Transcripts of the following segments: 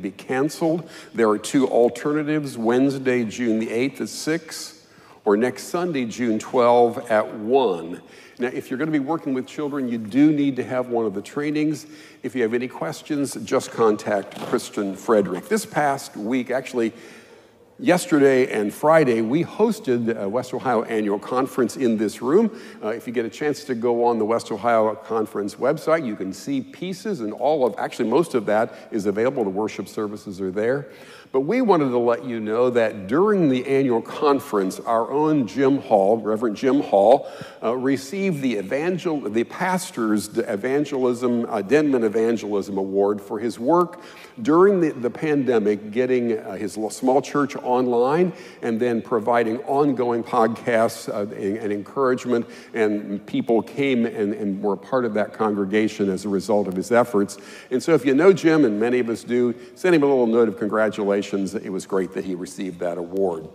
be canceled. There are two alternatives Wednesday, June the 8th at 6, or next Sunday, June 12 at 1. Now, if you're going to be working with children, you do need to have one of the trainings. If you have any questions, just contact Kristen Frederick. This past week, actually, Yesterday and Friday, we hosted a West Ohio Annual Conference in this room. Uh, if you get a chance to go on the West Ohio Conference website, you can see pieces, and all of, actually, most of that is available. The worship services are there. But we wanted to let you know that during the annual conference, our own Jim Hall, Reverend Jim Hall, uh, received the, evangel- the pastor's evangelism, uh, Denman Evangelism Award for his work during the, the pandemic, getting uh, his small church online and then providing ongoing podcasts uh, and, and, encouragement. And people came and, and were part of that congregation as a result of his efforts. And so if you know Jim, and many of us do, send him a little note of congratulations. It was great that he received that award.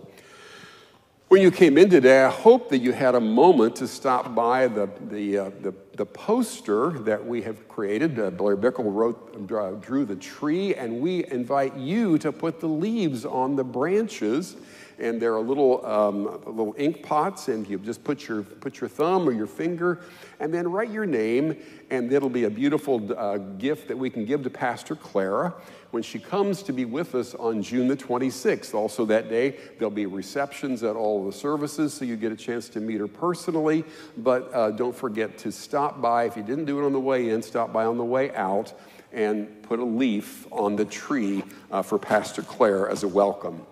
When you came in today, I hope that you had a moment to stop by the, the, uh, the, the, poster that we have created. Uh, Blair Bickle wrote, drew the tree, and we invite you to put the leaves on the branches. And there are little, um, little ink pots, and you just put your, put your thumb or your finger, and then write your name, and it'll be a beautiful uh, gift that we can give to Pastor Clara when she comes to be with us on June the 26th. Also, that day, there'll be receptions at all the services, so you get a chance to meet her personally. But uh, don't forget to stop by. If you didn't do it on the way in, stop by on the way out and put a leaf on the tree uh, for Pastor Claire as a welcome.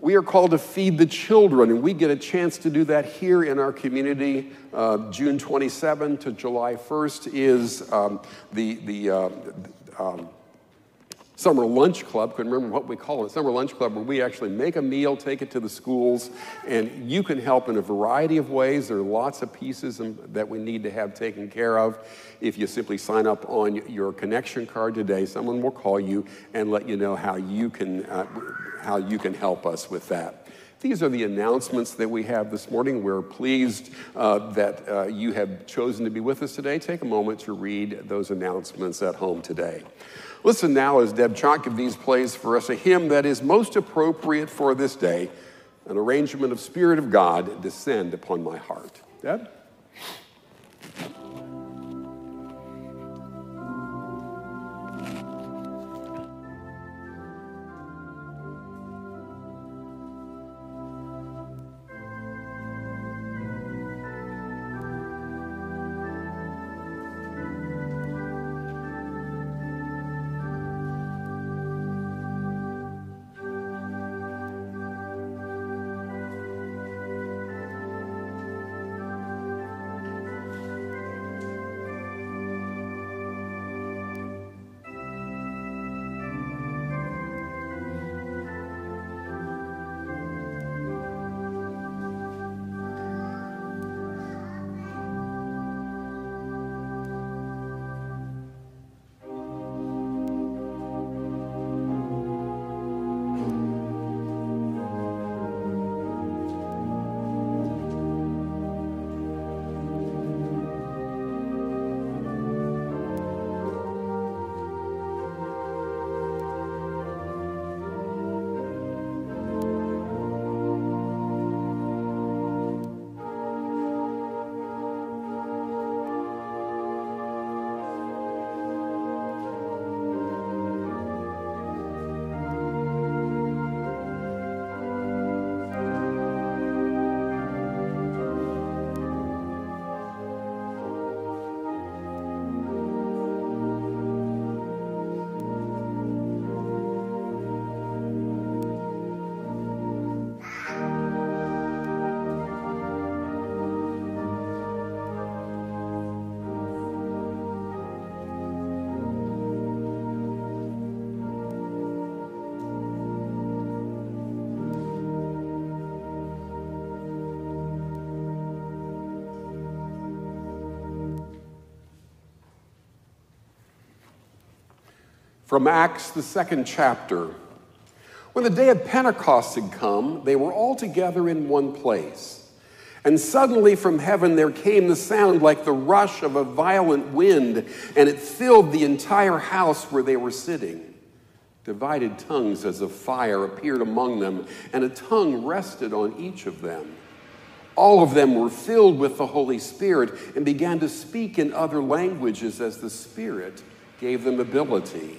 We are called to feed the children, and we get a chance to do that here in our community. Uh, June 27 to July 1st is um, the, the uh, um, summer lunch club, couldn't remember what we call it, summer lunch club, where we actually make a meal, take it to the schools, and you can help in a variety of ways. There are lots of pieces that we need to have taken care of. If you simply sign up on your connection card today, someone will call you and let you know how you can, uh, how you can help us with that. These are the announcements that we have this morning. We're pleased uh, that uh, you have chosen to be with us today. Take a moment to read those announcements at home today. Listen now as Deb Chonkovese plays for us a hymn that is most appropriate for this day, an arrangement of Spirit of God, Descend Upon My Heart. Deb? From Acts, the second chapter. When the day of Pentecost had come, they were all together in one place. And suddenly from heaven there came the sound like the rush of a violent wind, and it filled the entire house where they were sitting. Divided tongues as of fire appeared among them, and a tongue rested on each of them. All of them were filled with the Holy Spirit and began to speak in other languages as the Spirit gave them ability.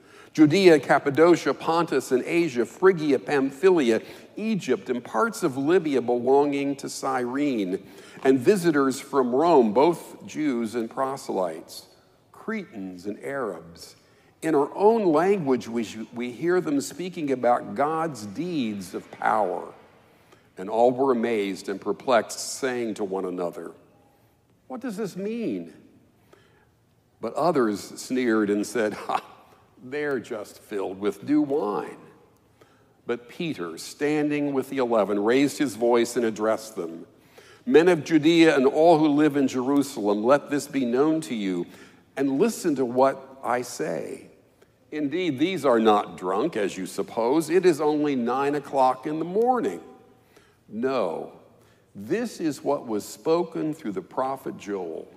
Judea, Cappadocia, Pontus, and Asia, Phrygia, Pamphylia, Egypt, and parts of Libya belonging to Cyrene, and visitors from Rome, both Jews and proselytes, Cretans and Arabs. In our own language, we, we hear them speaking about God's deeds of power. And all were amazed and perplexed, saying to one another, What does this mean? But others sneered and said, Ha, they're just filled with new wine. But Peter, standing with the eleven, raised his voice and addressed them Men of Judea and all who live in Jerusalem, let this be known to you, and listen to what I say. Indeed, these are not drunk, as you suppose. It is only nine o'clock in the morning. No, this is what was spoken through the prophet Joel.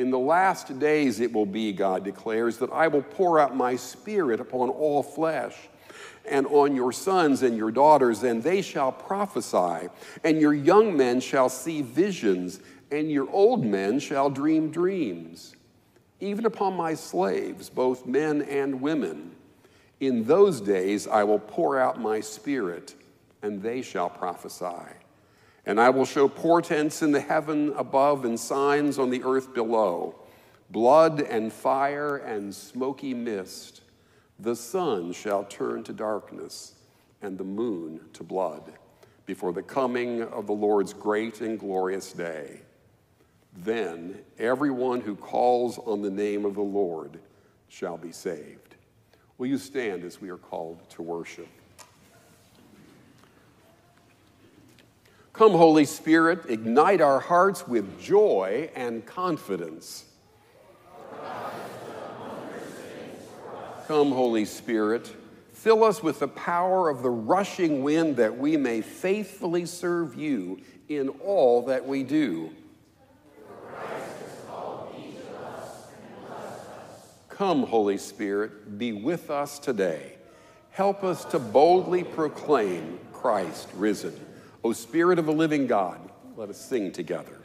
In the last days it will be, God declares, that I will pour out my spirit upon all flesh and on your sons and your daughters, and they shall prophesy, and your young men shall see visions, and your old men shall dream dreams. Even upon my slaves, both men and women, in those days I will pour out my spirit, and they shall prophesy. And I will show portents in the heaven above and signs on the earth below blood and fire and smoky mist. The sun shall turn to darkness and the moon to blood before the coming of the Lord's great and glorious day. Then everyone who calls on the name of the Lord shall be saved. Will you stand as we are called to worship? Come, Holy Spirit, ignite our hearts with joy and confidence. Come, Holy Spirit, fill us with the power of the rushing wind that we may faithfully serve you in all that we do. Come, Holy Spirit, be with us today. Help us to boldly proclaim Christ risen. O Spirit of the living God, let us sing together.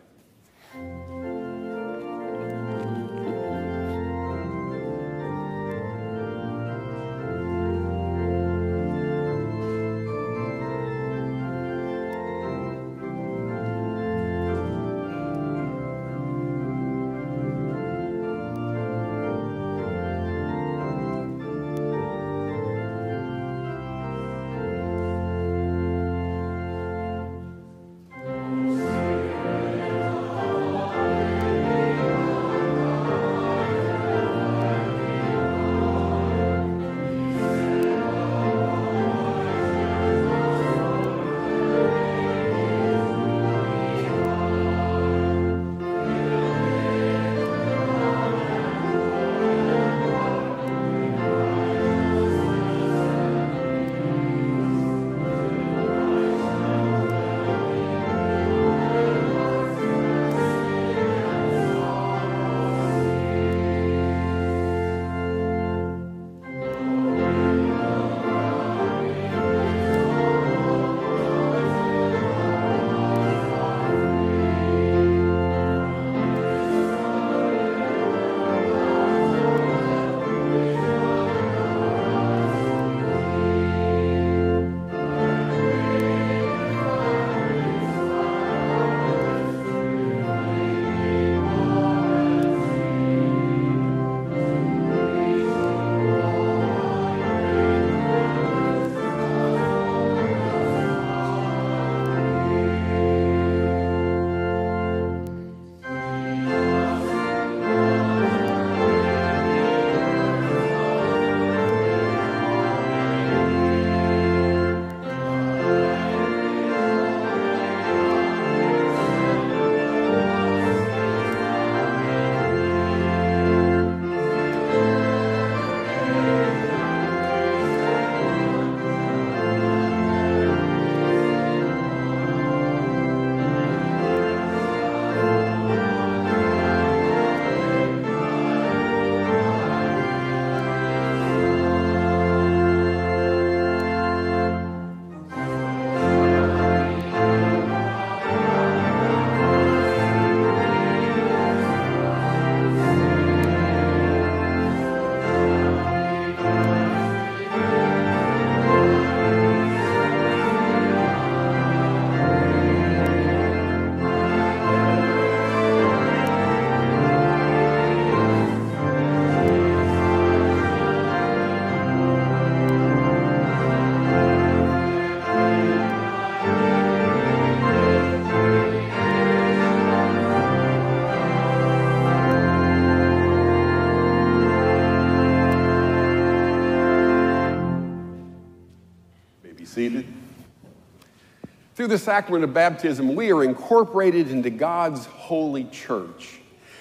Through the sacrament of baptism, we are incorporated into God's holy church.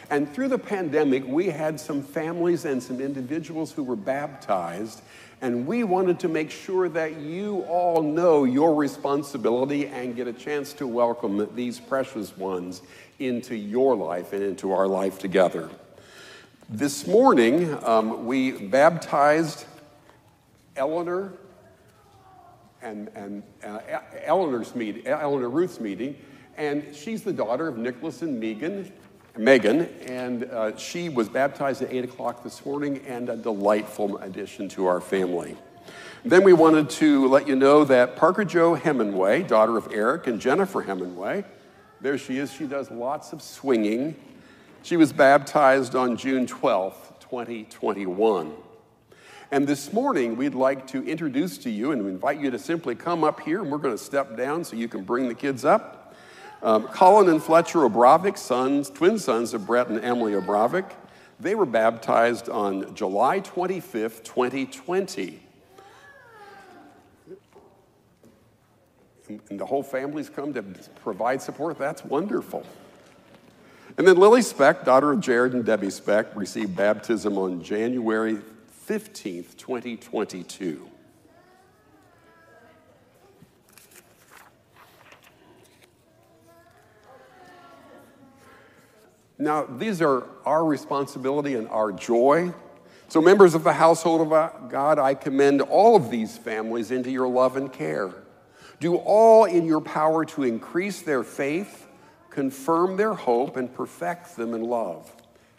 And through the pandemic, we had some families and some individuals who were baptized, and we wanted to make sure that you all know your responsibility and get a chance to welcome these precious ones into your life and into our life together. This morning, um, we baptized Eleanor and, and uh, Eleanor's meeting, Eleanor Ruth's meeting, and she's the daughter of Nicholas and Megan, Megan, and uh, she was baptized at 8 o'clock this morning and a delightful addition to our family. Then we wanted to let you know that Parker Joe Hemingway, daughter of Eric and Jennifer Hemingway, there she is. She does lots of swinging. She was baptized on June 12th, 2021. And this morning, we'd like to introduce to you and invite you to simply come up here, and we're going to step down so you can bring the kids up. Um, Colin and Fletcher Obravik, sons, twin sons of Brett and Emily Obravik, they were baptized on July 25th, 2020. And the whole family's come to provide support. That's wonderful. And then Lily Speck, daughter of Jared and Debbie Speck, received baptism on January 15th, 2022. Now, these are our responsibility and our joy. So, members of the household of uh, God, I commend all of these families into your love and care. Do all in your power to increase their faith, confirm their hope, and perfect them in love.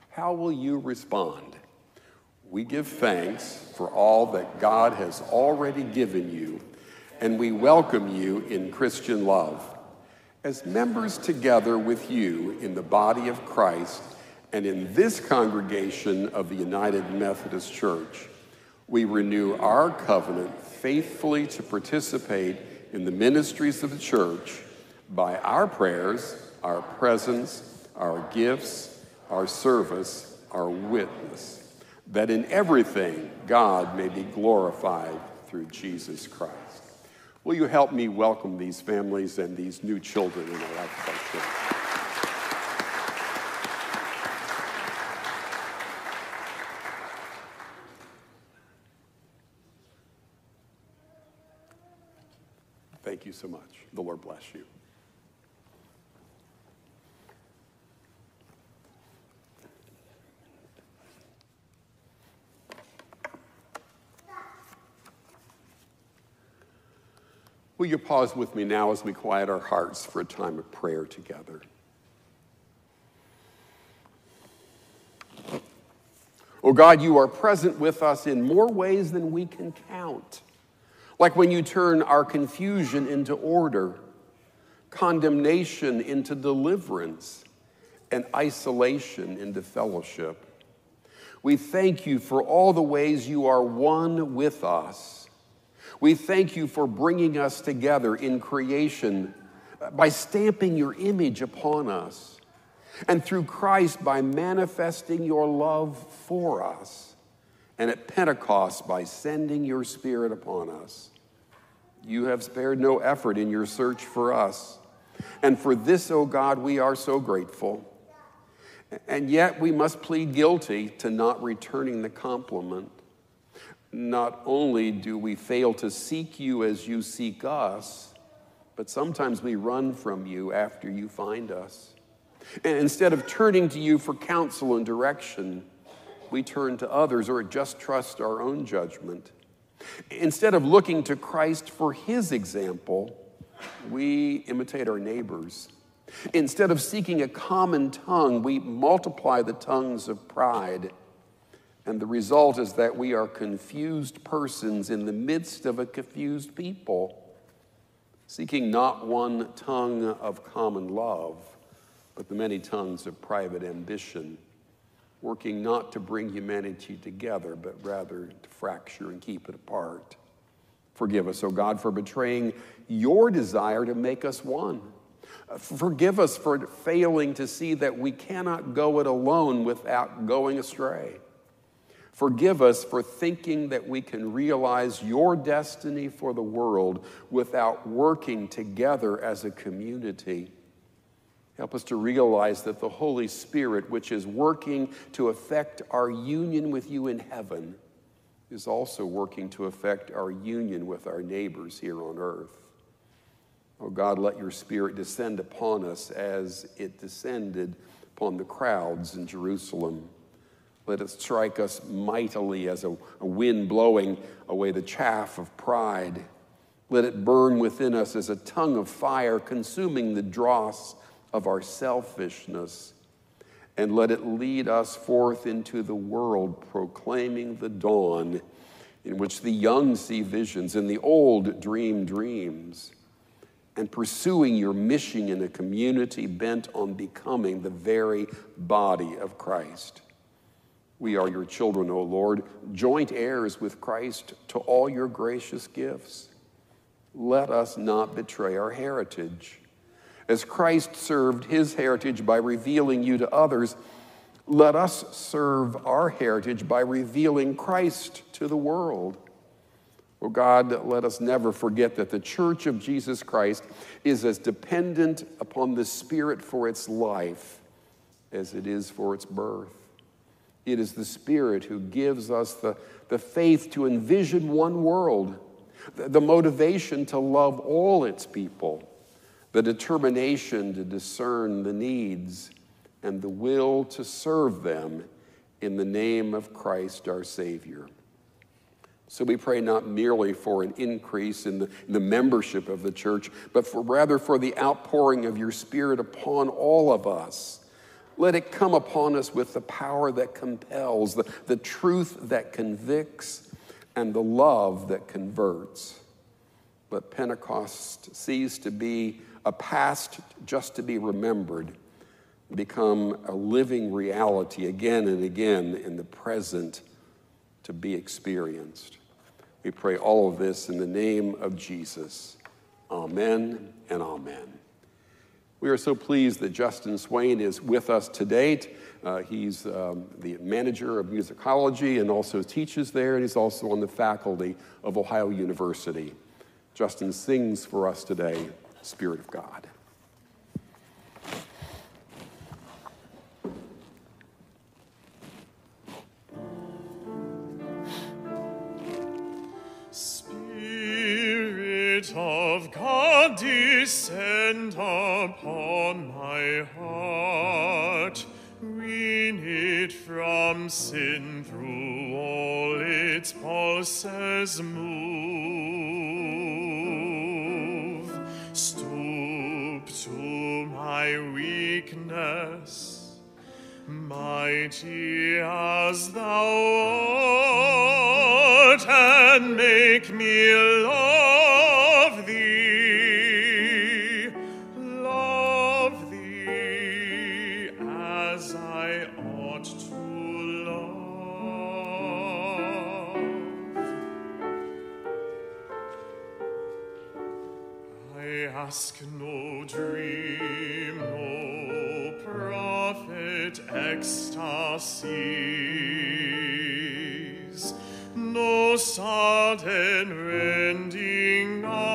How will you respond? We give thanks for all that God has already given you, and we welcome you in Christian love. As members together with you in the body of Christ and in this congregation of the United Methodist Church, we renew our covenant faithfully to participate in the ministries of the church by our prayers, our presence, our gifts, our service, our witness that in everything God may be glorified through Jesus Christ. Will you help me welcome these families and these new children in our life of our church? Thank you so much. The Lord bless you. Will you pause with me now as we quiet our hearts for a time of prayer together? Oh God, you are present with us in more ways than we can count. Like when you turn our confusion into order, condemnation into deliverance, and isolation into fellowship. We thank you for all the ways you are one with us we thank you for bringing us together in creation by stamping your image upon us, and through Christ by manifesting your love for us, and at Pentecost by sending your Spirit upon us. You have spared no effort in your search for us. And for this, O oh God, we are so grateful. And yet we must plead guilty to not returning the compliment not only do we fail to seek you as you seek us, but sometimes we run from you after you find us. And instead of turning to you for counsel and direction, we turn to others or just trust our own judgment. Instead of looking to Christ for his example, we imitate our neighbors. Instead of seeking a common tongue, we multiply the tongues of pride and the result is that we are confused persons in the midst of a confused people, seeking not one tongue of common love, but the many tongues of private ambition, working not to bring humanity together, but rather to fracture and keep it apart. Forgive us, O oh God, for betraying your desire to make us one. Forgive us for failing to see that we cannot go it alone without going astray. Forgive us for thinking that we can realize your destiny for the world without working together as a community. Help us to realize that the Holy Spirit, which is working to affect our union with you in heaven, is also working to affect our union with our neighbors here on earth. Oh God, let your Spirit descend upon us as it descended upon the crowds in Jerusalem. Let it strike us mightily as a, a, wind blowing away the chaff of pride. Let it burn within us as a tongue of fire, consuming the dross of our selfishness. And let it lead us forth into the world, proclaiming the dawn in which the young see visions and the old dream dreams, and pursuing your mission in a community bent on becoming the very body of Christ. We are your children, O Lord, joint heirs with Christ to all your gracious gifts. Let us not betray our heritage. As Christ served his heritage by revealing you to others, let us serve our heritage by revealing Christ to the world. Oh God, let us never forget that the church of Jesus Christ is as dependent upon the Spirit for its life as it is for its birth. It is the Spirit who gives us the, the faith to envision one world, the, the motivation to love all its people, the determination to discern the needs, and the will to serve them in the name of Christ our Savior. So we pray not merely for an increase in the, in the, membership of the church, but for rather for the outpouring of your Spirit upon all of us let it come upon us with the power that compels, the, the truth that convicts, and the love that converts. Let Pentecost cease to be a past just to be remembered, become a living reality again and again in the present to be experienced. We pray all of this in the name of Jesus. Amen and amen. We are so pleased that Justin Swain is with us today. Uh, he's um, the manager of Musicologie and also teaches there, and he's also on the faculty of Ohio University. Justin sings for us today, Spirit of God. Spirit of God descend upon my heart. Wean it from sin through all its pulses move. Stoop to my weakness, mighty as thou art, and make me. Ask no dream, no prophet ecstasies, no sudden rending of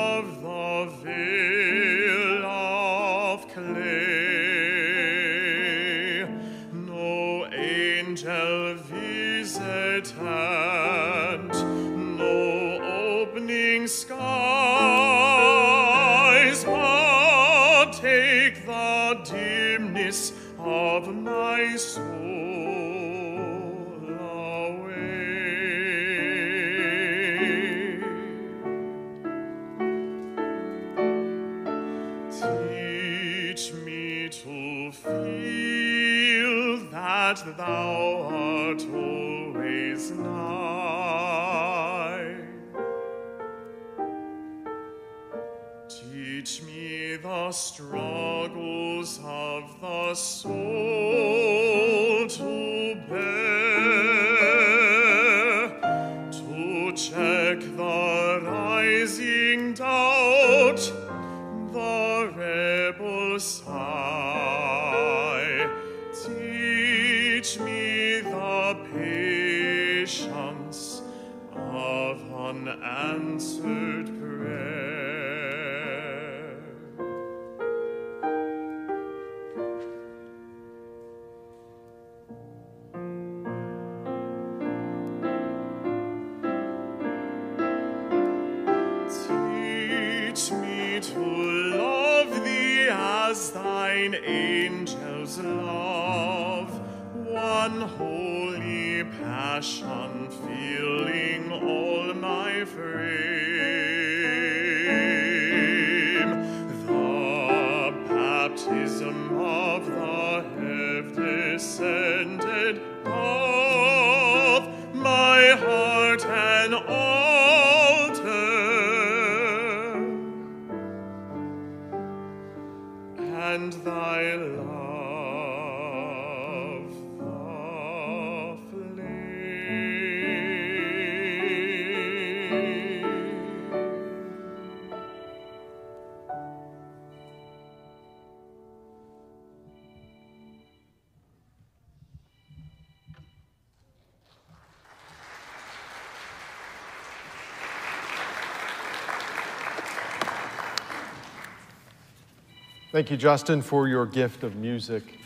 Thank you, Justin, for your gift of music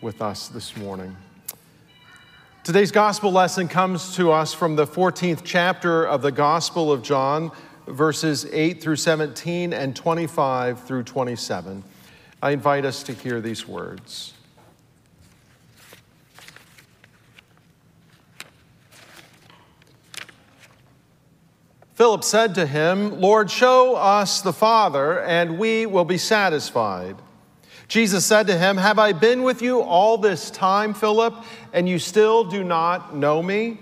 with us this morning. Today's gospel lesson comes to us from the 14th chapter of the Gospel of John, verses 8 through 17 and 25 through 27. I invite us to hear these words. Philip said to him, Lord, show us the Father, and we will be satisfied. Jesus said to him, Have I been with you all this time, Philip, and you still do not know me?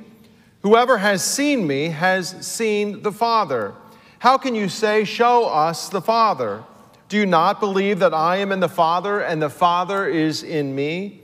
Whoever has seen me has seen the Father. How can you say, Show us the Father? Do you not believe that I am in the Father and the Father is in me?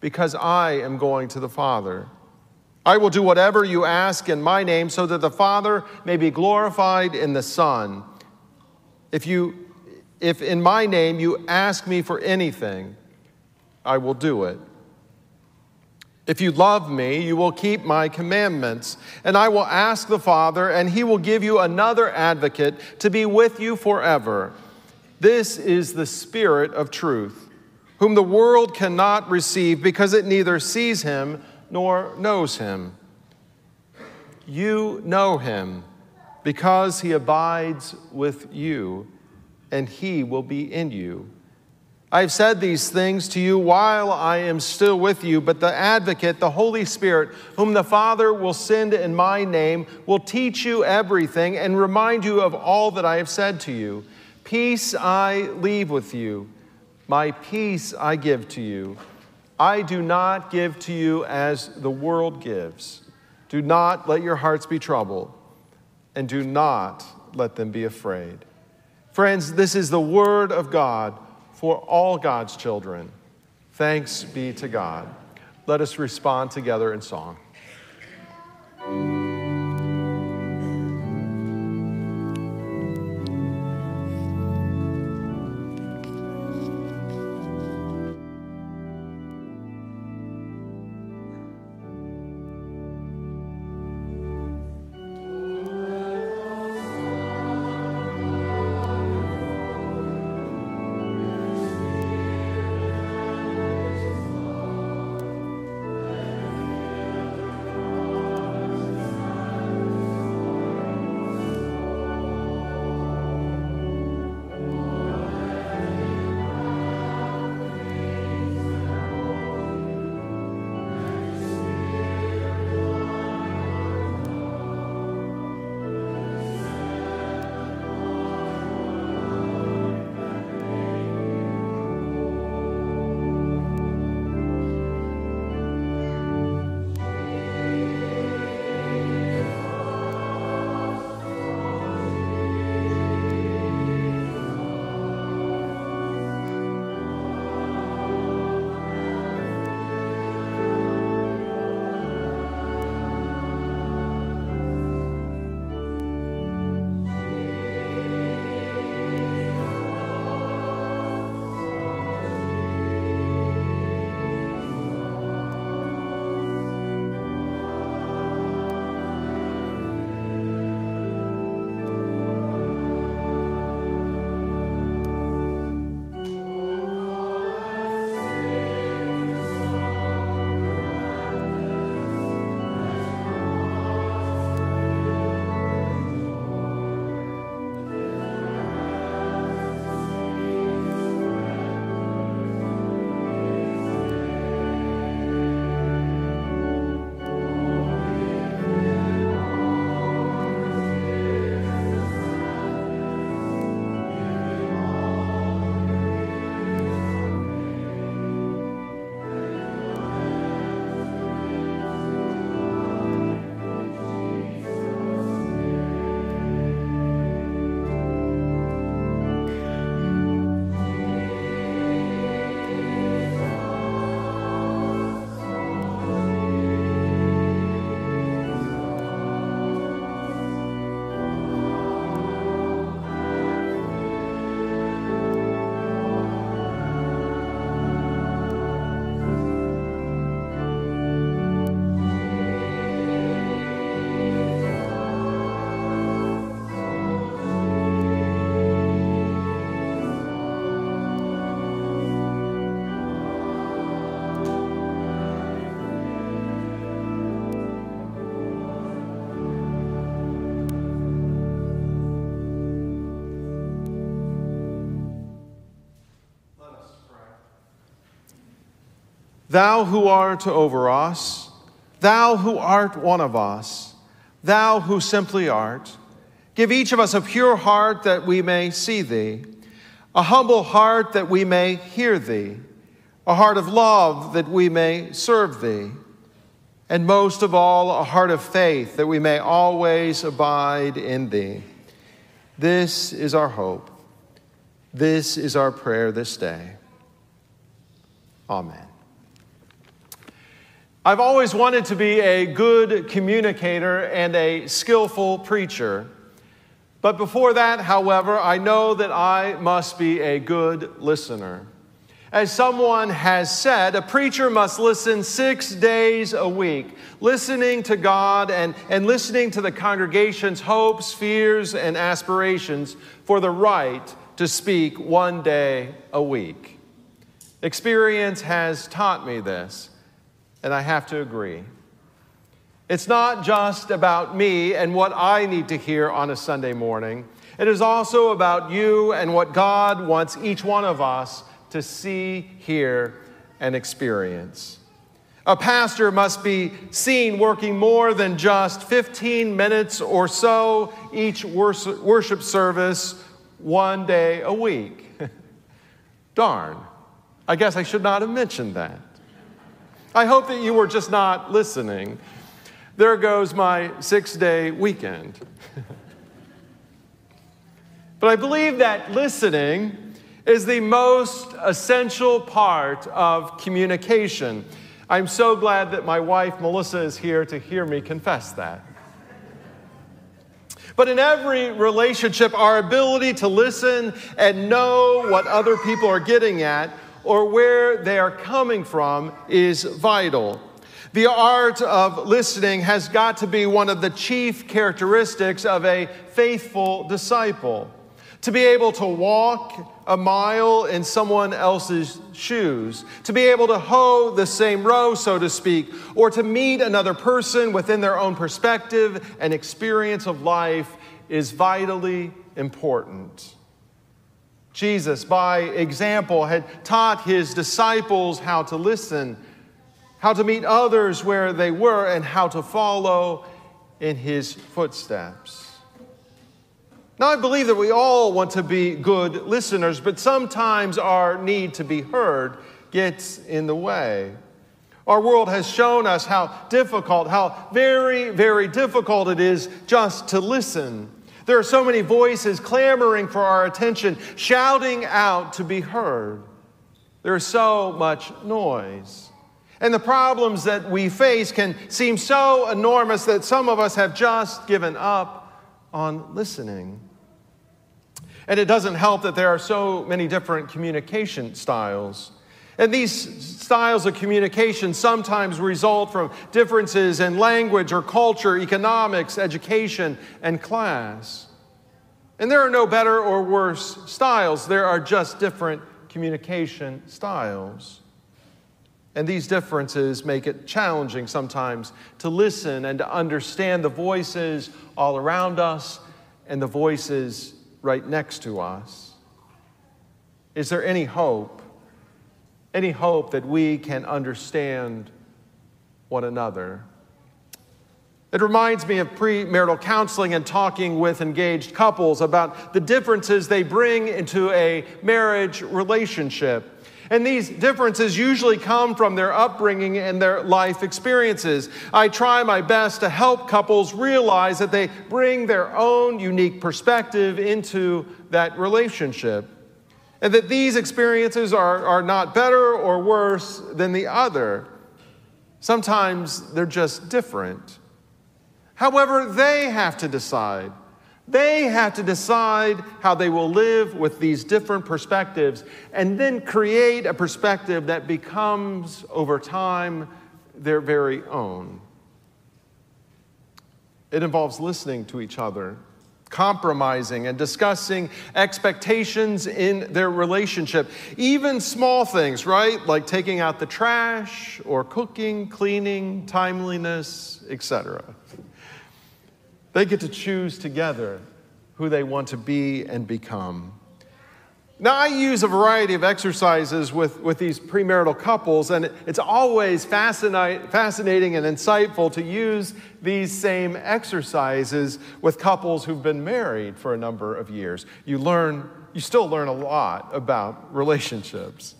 because I am going to the Father. I will do whatever you ask in my name so that the Father may be glorified in the Son. If you if in my name you ask me for anything, I will do it. If you love me, you will keep my commandments, and I will ask the Father, and he will give you another advocate to be with you forever. This is the Spirit of truth whom the world cannot receive because it neither sees him nor knows him. You know him because he abides with you, and he will be in you. I have said these things to you while I am still with you, but the advocate, the Holy Spirit, whom the Father will send in my name, will teach you everything and remind you of all that I have said to you. Peace I leave with you. My peace I give to you. I do not give to you as the world gives. Do not let your hearts be troubled, and do not let them be afraid. Friends, this is the word of God for all God's children. Thanks be to God. Let us respond together in song. Thou who art over us, thou who art one of us, thou who simply art, give each of us a pure heart that we may see thee, a humble heart that we may hear thee, a heart of love that we may serve thee, and most of all, a heart of faith that we may always abide in thee. This is our hope. This is our prayer this day. Amen. I've always wanted to be a good communicator and a skillful preacher. But before that, however, I know that I must be a good listener. As someone has said, a preacher must listen six days a week, listening to God and, and listening to the congregation's hopes, fears, and aspirations for the right to speak one day a week. Experience has taught me this, and I have to agree. It's not just about me and what I need to hear on a Sunday morning. It is also about you and what God wants each one of us to see, hear, and experience. A pastor must be seen working more than just 15 minutes or so each worship service one day a week. Darn. I guess I should not have mentioned that. I hope that you were just not listening. There goes my six day weekend. but I believe that listening is the most essential part of communication. I'm so glad that my wife, Melissa, is here to hear me confess that. But in every relationship, our ability to listen and know what other people are getting at or where they are coming from is vital. The art of listening has got to be one of the chief characteristics of a faithful disciple. To be able to walk a mile in someone else's shoes, to be able to hoe the same row, so to speak, or to meet another person within their own perspective and experience of life is vitally important. Jesus, by example, had taught his disciples how to listen, how to meet others where they were, and how to follow in his footsteps. Now, I believe that we all want to be good listeners, but sometimes our need to be heard gets in the way. Our world has shown us how difficult, how very, very difficult it is just to listen. There are so many voices clamoring for our attention, shouting out to be heard. There is so much noise. And the problems that we face can seem so enormous that some of us have just given up on listening. And it doesn't help that there are so many different communication styles. And these styles of communication sometimes result from differences in language or culture, economics, education, and class. And there are no better or worse styles, there are just different communication styles. And these differences make it challenging sometimes to listen and to understand the voices all around us and the voices right next to us? Is there any hope? Any hope that we can understand one another? It reminds me of premarital counseling and talking with engaged couples about the differences they bring into a marriage relationship. And these differences usually come from their upbringing and their life experiences. I try my best to help couples realize that they bring their own unique perspective into that relationship. And that these experiences are, are not better or worse than the other. Sometimes they're just different. However, they have to decide they have to decide how they will live with these different perspectives and then create a perspective that becomes, over time, their very own. It involves listening to each other, compromising, and discussing expectations in their relationship. Even small things, right? Like taking out the trash or cooking, cleaning, timeliness, etc. They get to choose together who they want to be and become. Now, I use a variety of exercises with, with these premarital couples, and it's always fascinate, fascinating and insightful to use these same exercises with couples who've been married for a number of years. You learn, you still learn a lot about relationships.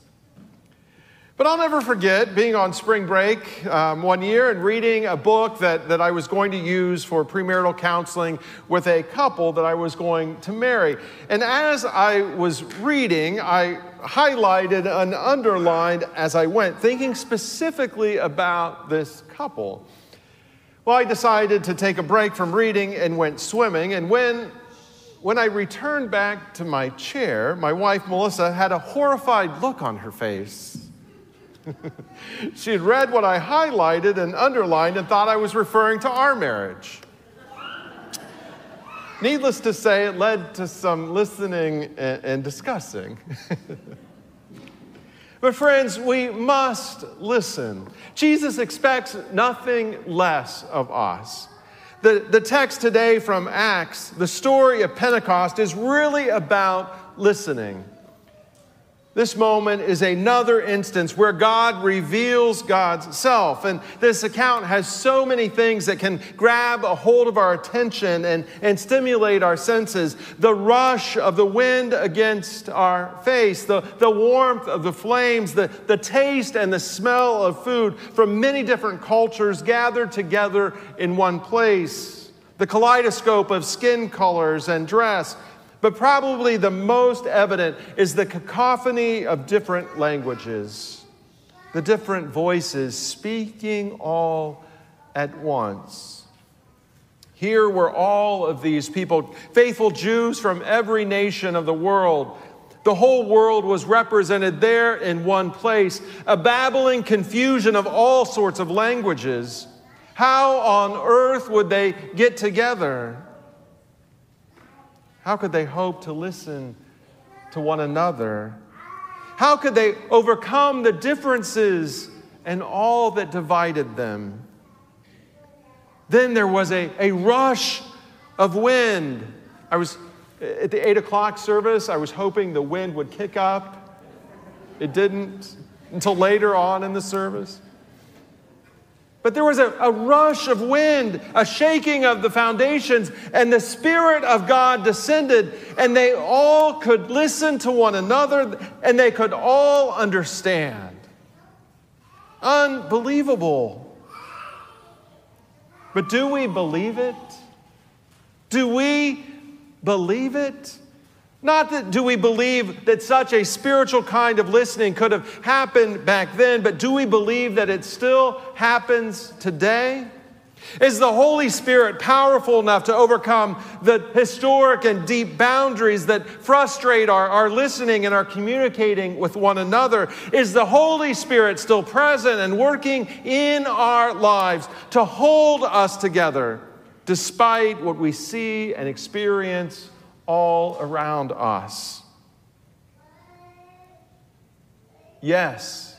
But I'll never forget being on spring break um, one year and reading a book that, that I was going to use for premarital counseling with a couple that I was going to marry. And as I was reading, I highlighted and underlined as I went, thinking specifically about this couple. Well, I decided to take a break from reading and went swimming. And when when I returned back to my chair, my wife Melissa had a horrified look on her face. she had read what I highlighted and underlined and thought I was referring to our marriage. Needless to say, it led to some listening and, discussing. but, friends, we must listen. Jesus expects nothing less of us. The, the text today from Acts, the story of Pentecost, is really about listening. This moment is another instance where God reveals God's self. And this account has so many things that can grab a hold of our attention and, and stimulate our senses. The rush of the wind against our face, the, the warmth of the flames, the, the taste and the smell of food from many different cultures gathered together in one place, the kaleidoscope of skin colors and dress but probably the most evident is the cacophony of different languages, the different voices speaking all at once. Here were all of these people, faithful Jews from every nation of the world. The whole world was represented there in one place, a babbling confusion of all sorts of languages. How on earth would they get together? How could they hope to listen to one another? How could they overcome the differences and all that divided them? Then there was a, a rush of wind. I was at the eight o'clock service, I was hoping the wind would kick up. It didn't until later on in the service. But there was a, a, rush of wind, a shaking of the foundations, and the Spirit of God descended, and they all could listen to one another, and they could all understand. Unbelievable. But do we believe it? Do we believe it? Not that do we believe that such a spiritual kind of listening could have happened back then, but do we believe that it still happens today? Is the Holy Spirit powerful enough to overcome the historic and deep boundaries that frustrate our, our listening and our communicating with one another? Is the Holy Spirit still present and working in our lives to hold us together despite what we see and experience all around us. Yes,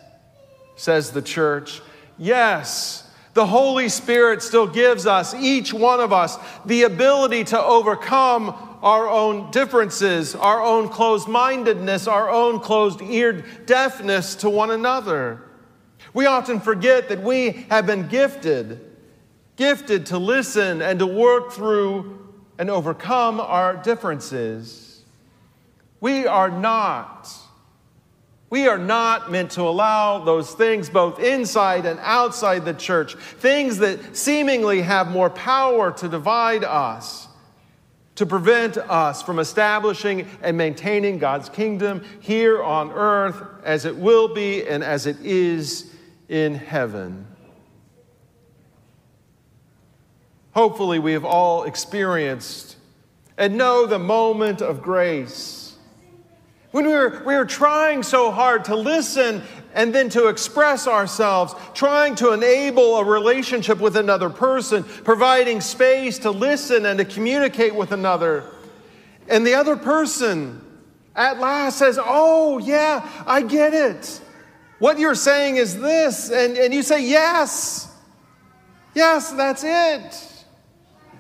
says the church. Yes, the Holy Spirit still gives us, each one of us, the ability to overcome our own differences, our own closed mindedness, our own closed eared deafness to one another. We often forget that we have been gifted, gifted to listen and to work through and overcome our differences. We are not. We are not meant to allow those things, both inside and outside the church, things that seemingly have more power to divide us, to prevent us from establishing and maintaining God's kingdom here on earth as it will be and as it is in heaven. Hopefully, we have all experienced and know the moment of grace. When we were, we were trying so hard to listen and then to express ourselves, trying to enable a relationship with another person, providing space to listen and to communicate with another. And the other person at last says, Oh, yeah, I get it. What you're saying is this. And, and you say, Yes, yes, that's it.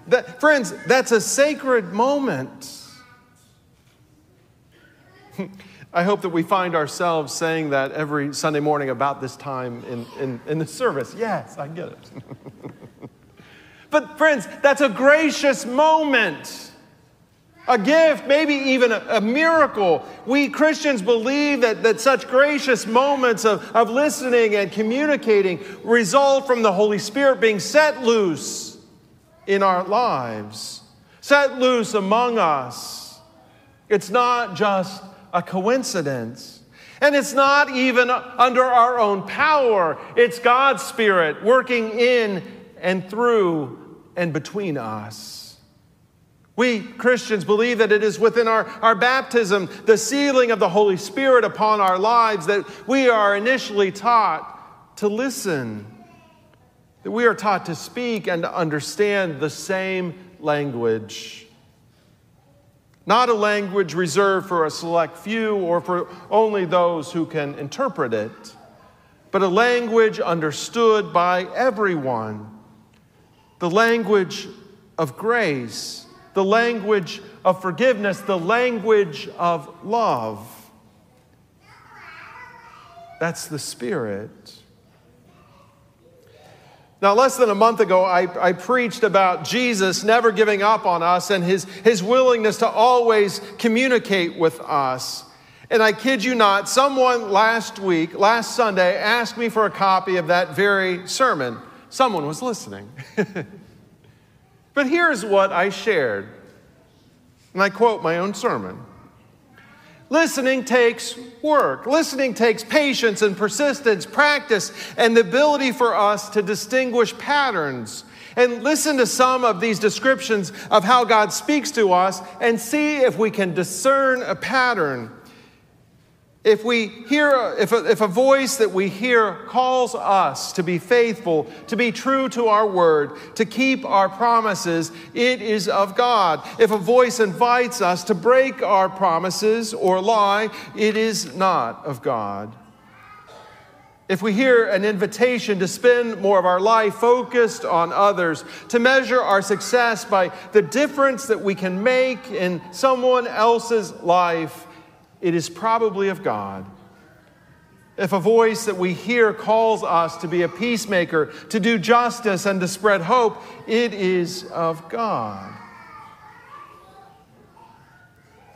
That, friends, that's a sacred moment. I hope that we find ourselves saying that every Sunday morning about this time in, in, in the service. Yes, I get it. but, friends, that's a gracious moment, a gift, maybe even a, a, miracle. We Christians believe that, that such gracious moments of, of listening and communicating result from the Holy Spirit being set loose in our lives, set loose among us. It's not just a coincidence. And it's not even under our own power. It's God's Spirit working in and through and between us. We Christians believe that it is within our, our baptism, the sealing of the Holy Spirit upon our lives, that we are initially taught to listen, that we are taught to speak and to understand the same language. Not a language reserved for a select few or for only those who can interpret it, but a language understood by everyone. The language of grace, the language of forgiveness, the language of love. That's the Spirit. Now, less than a month ago, I, I, preached about Jesus never giving up on us and his, his willingness to always communicate with us. And I kid you not, someone last week, last Sunday, asked me for a copy of that very sermon. Someone was listening. but here's what I shared. And I quote my own sermon Listening takes work. Listening takes patience and persistence, practice, and the ability for us to distinguish patterns. And listen to some of these descriptions of how God speaks to us and see if we can discern a pattern. If we hear, if a, if a voice that we hear calls us to be faithful, to be true to our word, to keep our promises, it is of God. If a voice invites us to break our promises or lie, it is not of God. If we hear an invitation to spend more of our life focused on others, to measure our success by the difference that we can make in someone else's life, it is probably of God. If a voice that we hear calls us to be a peacemaker, to do justice, and to spread hope, it is of God.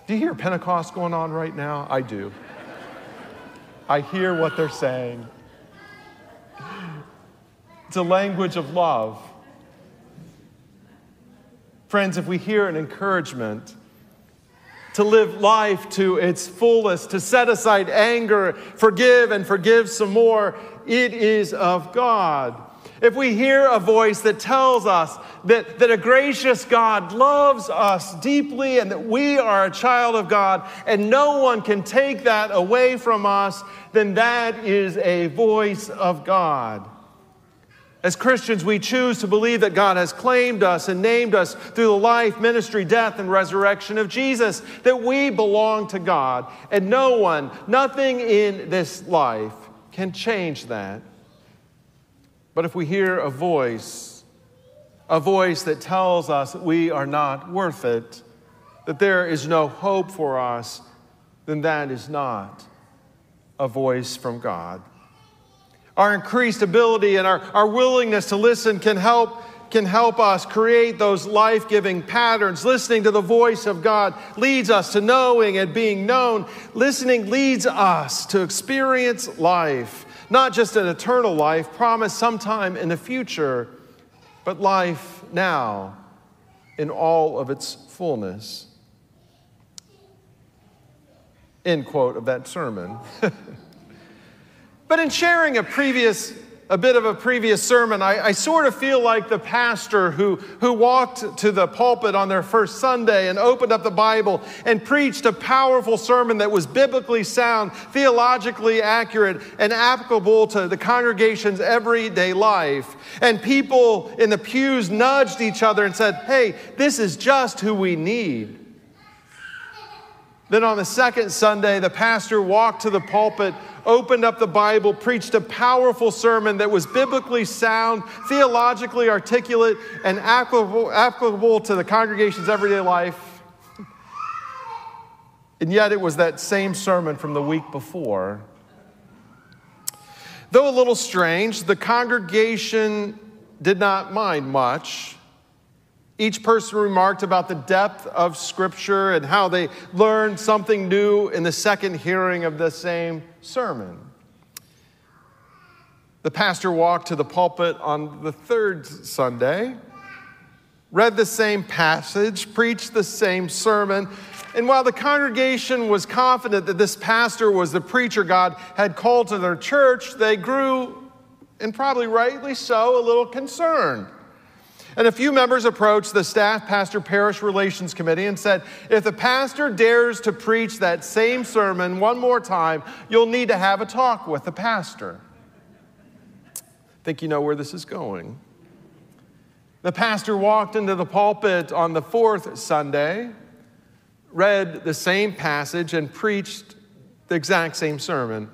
Do you hear Pentecost going on right now? I do. I hear what they're saying. It's a language of love. Friends, if we hear an encouragement, to live life to its fullest, to set aside anger, forgive and forgive some more. It is of God. If we hear a voice that tells us that, that a gracious God loves us deeply and that we are a child of God and no one can take that away from us, then that is a voice of God. As Christians, we choose to believe that God has claimed us and named us through the life, ministry, death, and resurrection of Jesus, that we belong to God, and no one, nothing in this life can change that. But if we hear a voice, a voice that tells us that we are not worth it, that there is no hope for us, then that is not a voice from God. Our increased ability and our, our willingness to listen can help, can help us create those life giving patterns. Listening to the voice of God leads us to knowing and being known. Listening leads us to experience life, not just an eternal life promised sometime in the future, but life now in all of its fullness. End quote of that sermon. But in sharing a previous, a bit of a previous sermon, I, I, sort of feel like the pastor who, who walked to the pulpit on their first Sunday and opened up the Bible and preached a powerful sermon that was biblically sound, theologically accurate, and applicable to the congregation's everyday life. And people in the pews nudged each other and said, Hey, this is just who we need. Then on the second Sunday, the pastor walked to the pulpit opened up the Bible, preached a powerful sermon that was biblically sound, theologically articulate, and applicable, to the congregation's everyday life. And yet it was that same sermon from the week before. Though a little strange, the congregation did not mind much. Each person remarked about the depth of Scripture and how they learned something new in the second hearing of the same sermon. The pastor walked to the pulpit on the third Sunday, read the same passage, preached the same sermon, and while the congregation was confident that this pastor was the preacher God had called to their church, they grew, and probably rightly so, a little concerned. And a few members approached the staff pastor parish relations committee and said, if the pastor dares to preach that same sermon one more time, you'll need to have a talk with the pastor. Think you know where this is going. The pastor walked into the pulpit on the fourth Sunday read the same passage and preached the exact same sermon.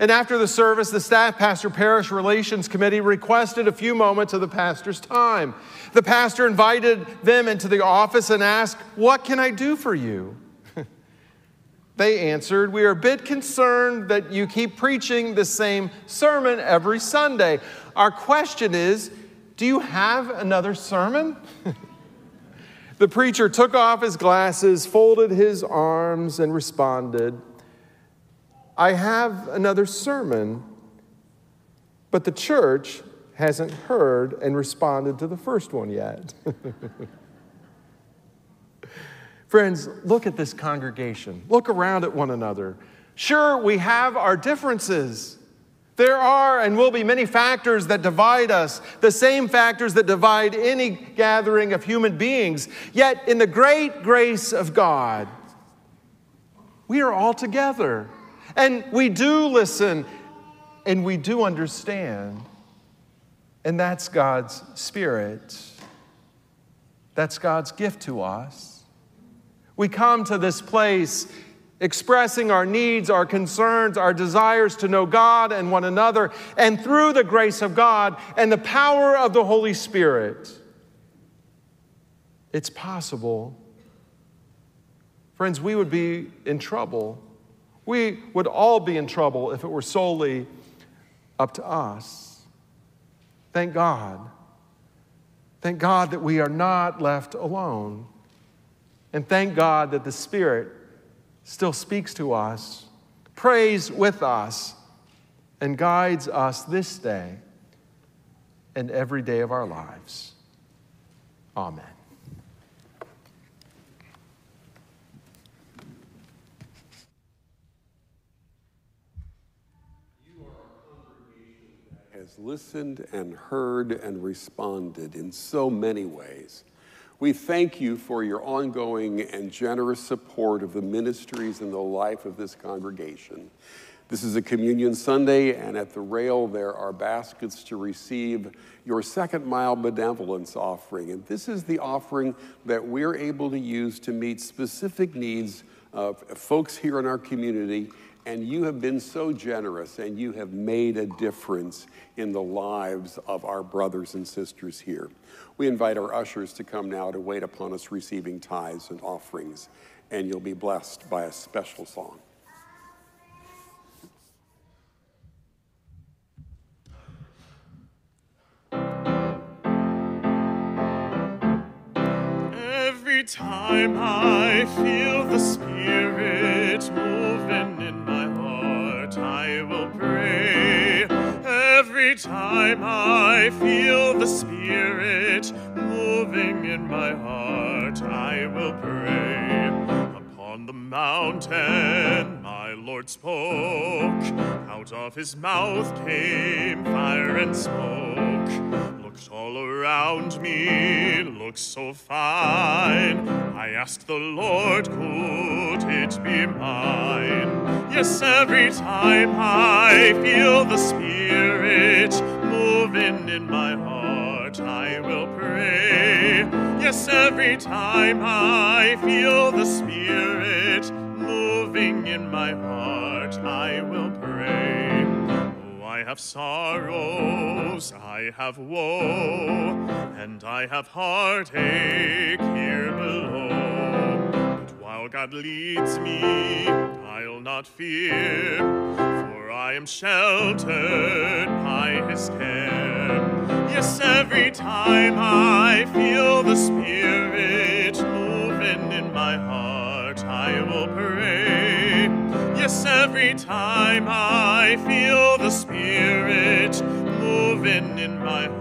And after the service, the staff pastor parish relations committee requested a few moments of the pastor's time. The pastor invited them into the office and asked, What can I do for you? they answered, We are a bit concerned that you keep preaching the same sermon every Sunday. Our question is, Do you have another sermon? The preacher took off his glasses, folded his arms, and responded, I have another sermon, but the church hasn't heard and responded to the first one yet. Friends, look at this congregation. Look around at one another. Sure, we have our differences. There are and will be many factors that divide us, the same factors that divide any gathering of human beings. Yet, in the great grace of God, we are all together. And we do listen and we do understand. And that's God's Spirit. That's God's gift to us. We come to this place expressing our needs, our concerns, our desires to know God and one another, and through the grace of God and the power of the Holy Spirit, it's possible. Friends, we would be in trouble. We would all be in trouble if it were solely up to us. Thank God. Thank God that we are not left alone. And thank God that the Spirit still speaks to us, prays with us, and guides us this day and every day of our lives. Amen. Listened and heard and responded in so many ways. We thank you for your ongoing and generous support of the ministries and the life of this congregation. This is a Communion Sunday, and at the rail there are baskets to receive your second mile benevolence offering. And this is the offering that we're able to use to meet specific needs of folks here in our community. And you have been so generous and you have made a difference in the lives of our brothers and sisters here. We invite our ushers to come now to wait upon us receiving tithes and offerings, and you'll be blessed by a special song. Every time I feel the Spirit moving in I will pray. Every time I feel the Spirit moving in my heart, I will pray. Upon the mountain, my Lord spoke. Out of his mouth came fire and smoke. Looked all around me, looked so fine. I asked the Lord, could it be mine? Yes, every time I feel the Spirit moving in my heart, I will pray. Yes, every time I feel the Spirit moving in my heart, I will have sorrows, I have woe, and I have heartache here below. But while God leads me, I'll not fear, for I am sheltered by his care. Yes, every time I feel the Spirit moving in my heart, I will pray. Yes, every time I feel the Spirit moving in my heart,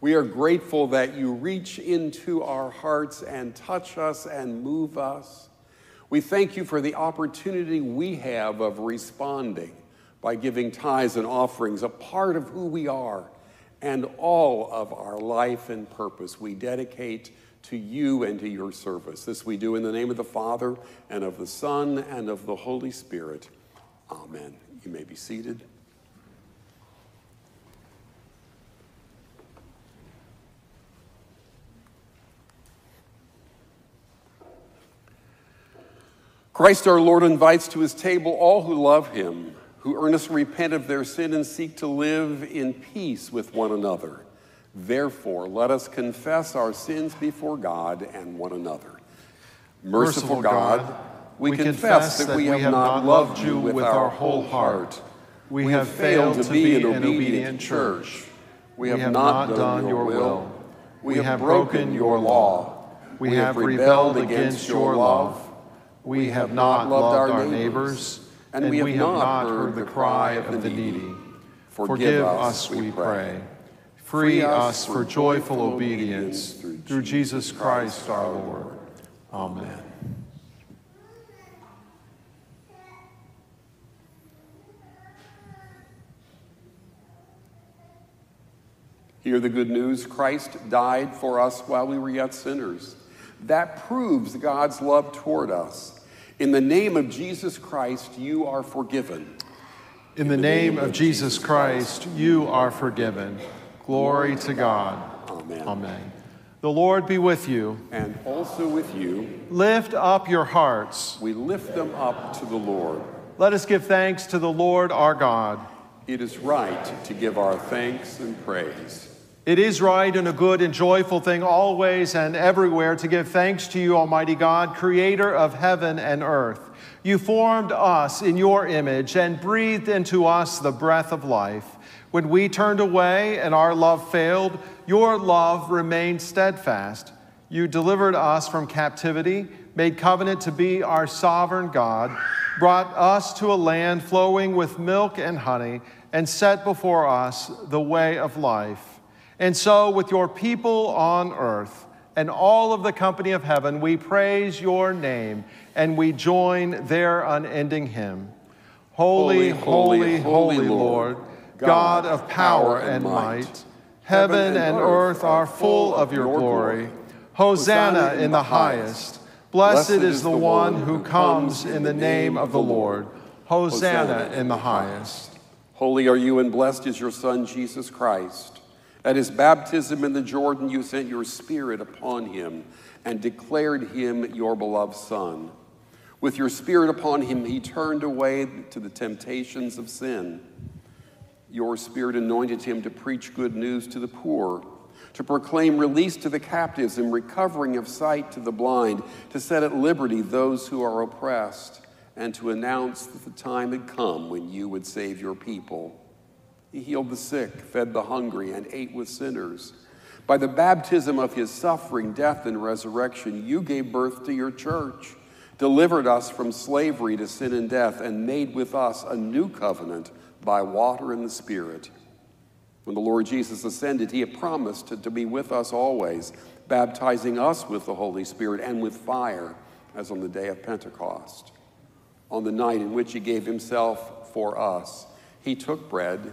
We are grateful that you reach into our hearts and touch us and move us. We thank you for the opportunity we have of responding by giving tithes and offerings, a part of who we are and all of our life and purpose we dedicate to you and to your service. This we do in the name of the Father and of the Son and of the Holy Spirit. Amen. You may be seated. Christ our Lord invites to his table all who love him, who earnestly repent of their sin and seek to live in peace with one another. Therefore, let us confess our sins before God and one another. Merciful God, we confess that we have not loved you with our whole heart. We have failed to be an obedient church. We have not done your will. We have broken your law. We have rebelled against your love. We have not loved our neighbors, and we have not heard the cry of the needy. Forgive us, we pray. Free us for joyful obedience through Jesus Christ our Lord. Amen. Hear the good news Christ died for us while we were yet sinners. That proves God's love toward us. In the name of Jesus Christ, you are forgiven. In the name of Jesus Christ, you are forgiven. Glory to God. Amen. Amen. The Lord be with you. And also with you, Lift up your hearts. we lift them up to the Lord. Let us give thanks to the Lord our God. It is right to give our thanks and praise. It is right and a good and joyful thing always and everywhere to give thanks to you, Almighty God, creator of heaven and earth. You formed us in your image and breathed into us the breath of life. When we turned away and our love failed, your love remained steadfast. You delivered us from captivity, made covenant to be our sovereign God, brought us to a land flowing with milk and honey, and set before us the way of life. And so, with your people on earth and all of the company of heaven, we praise your name and we join their unending hymn. Holy, holy, holy, Lord, God of power and might, heaven and earth are full of your glory. Hosanna in the highest. Blessed is the one who comes in the name of the Lord. Hosanna in the highest. Holy are you, and blessed is your Son, Jesus Christ. At his baptism in the Jordan, you sent your Spirit upon him and declared him your beloved Son. With your Spirit upon him, he turned away to the temptations of sin. Your Spirit anointed him to preach good news to the poor, to proclaim release to the captives and recovering of sight to the blind, to set at liberty those who are oppressed, and to announce that the time had come when you would save your people. He healed the sick, fed the hungry, and ate with sinners. By the baptism of his suffering, death, and resurrection, you gave birth to your church, delivered us from slavery to sin and death, and made with us a new covenant by water and the Spirit. When the Lord Jesus ascended, he had promised to, to be with us always, baptizing us with the Holy Spirit and with fire, as on the day of Pentecost. On the night in which he gave himself for us, he took bread,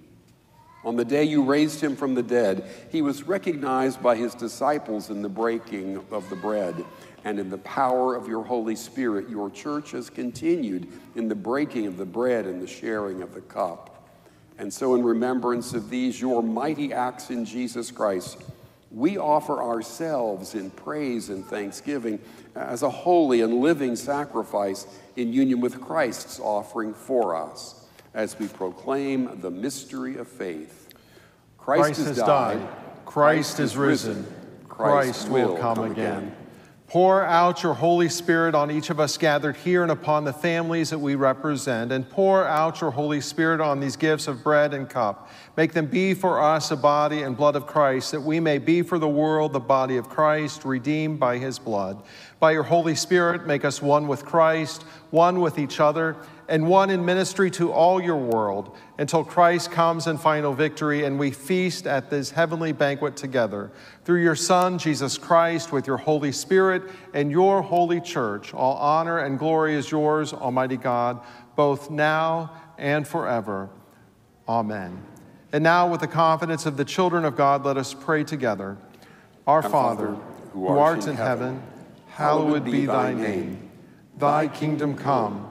On the day you raised him from the dead, he was recognized by his disciples in the breaking of the bread. And in the power of your Holy Spirit, your church has continued in the breaking of the bread and the sharing of the cup. And so, in remembrance of these, your mighty acts in Jesus Christ, we offer ourselves in praise and thanksgiving as a holy and living sacrifice in union with Christ's offering for us as we proclaim the mystery of faith. Christ, Christ has died, died. Christ, is risen, Christ, Christ will come, come again. again. Pour out your Holy Spirit on each of us gathered here and upon the families that we represent, and pour out your Holy Spirit on these gifts of bread and cup. Make them be for us a body and blood of Christ, that we may be for the world the body of Christ, redeemed by his blood. By your Holy Spirit, make us one with Christ, one with each other and one in ministry to all your world until Christ comes in final victory and we feast at this heavenly banquet together. Through your Son, Jesus Christ, with your Holy Spirit and your holy church, all honor and glory is yours, Almighty God, both now and forever. Amen. And now, with the confidence of the children of God, let us pray together. Our Father, who art in heaven, hallowed be thy name. Thy kingdom come.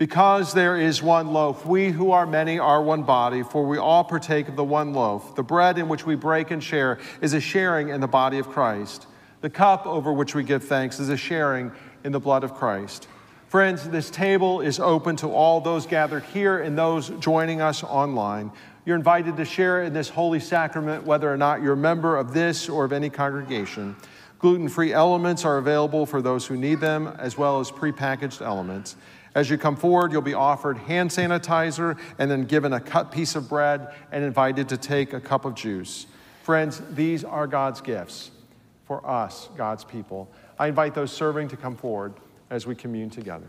Because there is one loaf, we who are many are one body, for we all partake of the one loaf. The bread in which we break and share is a sharing in the body of Christ. The cup over which we give thanks is a sharing in the blood of Christ. Friends, this table is open to all those gathered here and those joining us online. You're invited to share in this holy sacrament, whether or not you're a member of this or of any congregation. Gluten free elements are available for those who need them, as well as prepackaged elements. As you come forward, you'll be offered hand sanitizer and then given a cut piece of bread and invited to take a cup of juice. Friends, these are God's gifts for us, God's people. I invite those serving to come forward as we commune together.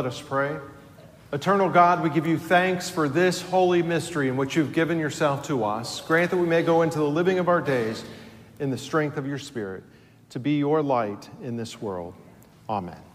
Let us pray. Eternal God, we give you thanks for this holy mystery in which you've given yourself to us. Grant that we may go into the living of our days in the strength of your Spirit to be your light in this world. Amen.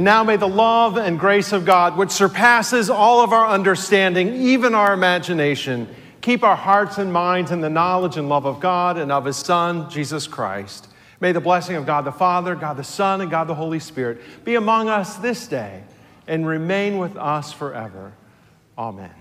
And now may the love and grace of God, which surpasses all of our understanding, even our imagination, keep our hearts and minds in the knowledge and love of God and of His Son, Jesus Christ. May the blessing of God the Father, God the Son, and God the Holy Spirit be among us this day and remain with us forever. Amen.